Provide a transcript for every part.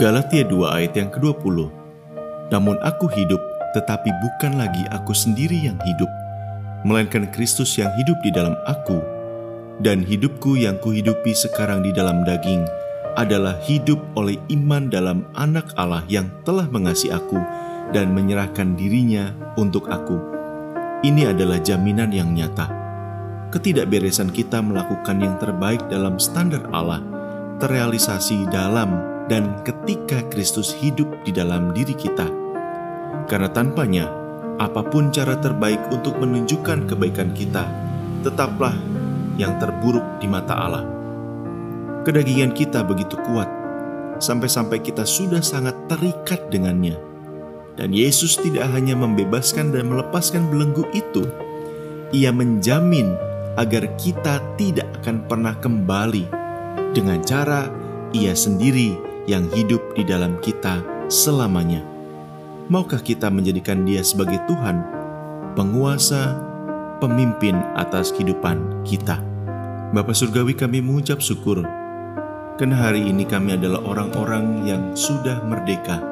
Galatia 2 ayat yang ke-20 Namun aku hidup, tetapi bukan lagi aku sendiri yang hidup, melainkan Kristus yang hidup di dalam aku. Dan hidupku yang kuhidupi sekarang di dalam daging adalah hidup oleh iman dalam anak Allah yang telah mengasihi aku dan menyerahkan dirinya untuk aku. Ini adalah jaminan yang nyata. Ketidakberesan kita melakukan yang terbaik dalam standar Allah terrealisasi dalam dan ketika Kristus hidup di dalam diri kita. Karena tanpanya, apa pun cara terbaik untuk menunjukkan kebaikan kita, tetaplah yang terburuk di mata Allah. Kedagingan kita begitu kuat, sampai-sampai kita sudah sangat terikat dengannya. Dan Yesus tidak hanya membebaskan dan melepaskan belenggu itu, ia menjamin agar kita tidak akan pernah kembali dengan cara ia sendiri yang hidup di dalam kita selamanya. Maukah kita menjadikan Dia sebagai Tuhan, penguasa, pemimpin atas kehidupan kita? Bapak Surgawi kami mengucap syukur karena hari ini kami adalah orang-orang yang sudah merdeka,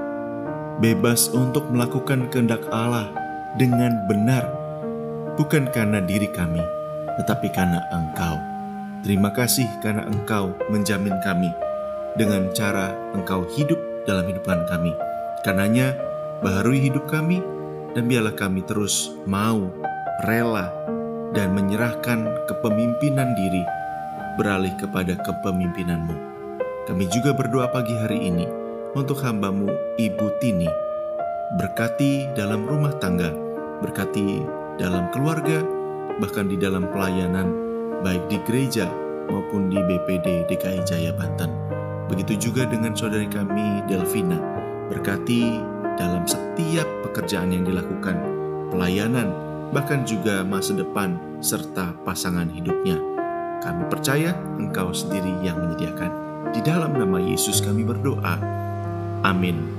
bebas untuk melakukan kehendak Allah dengan benar, bukan karena diri kami, tetapi karena Engkau. Terima kasih karena Engkau menjamin kami dengan cara Engkau hidup dalam hidupan kami. Karenanya, baharui hidup kami, dan biarlah kami terus mau, rela, dan menyerahkan kepemimpinan diri beralih kepada kepemimpinan-Mu. Kami juga berdoa pagi hari ini untuk hambamu Ibu Tini. Berkati dalam rumah tangga, berkati dalam keluarga, bahkan di dalam pelayanan, baik di gereja maupun di BPD DKI Jaya Banten. Begitu juga dengan saudari kami Delvina, berkati dalam setiap pekerjaan yang dilakukan, pelayanan, bahkan juga masa depan serta pasangan hidupnya. Kami percaya Engkau sendiri yang menyediakan. Di dalam nama Yesus kami berdoa. Amin.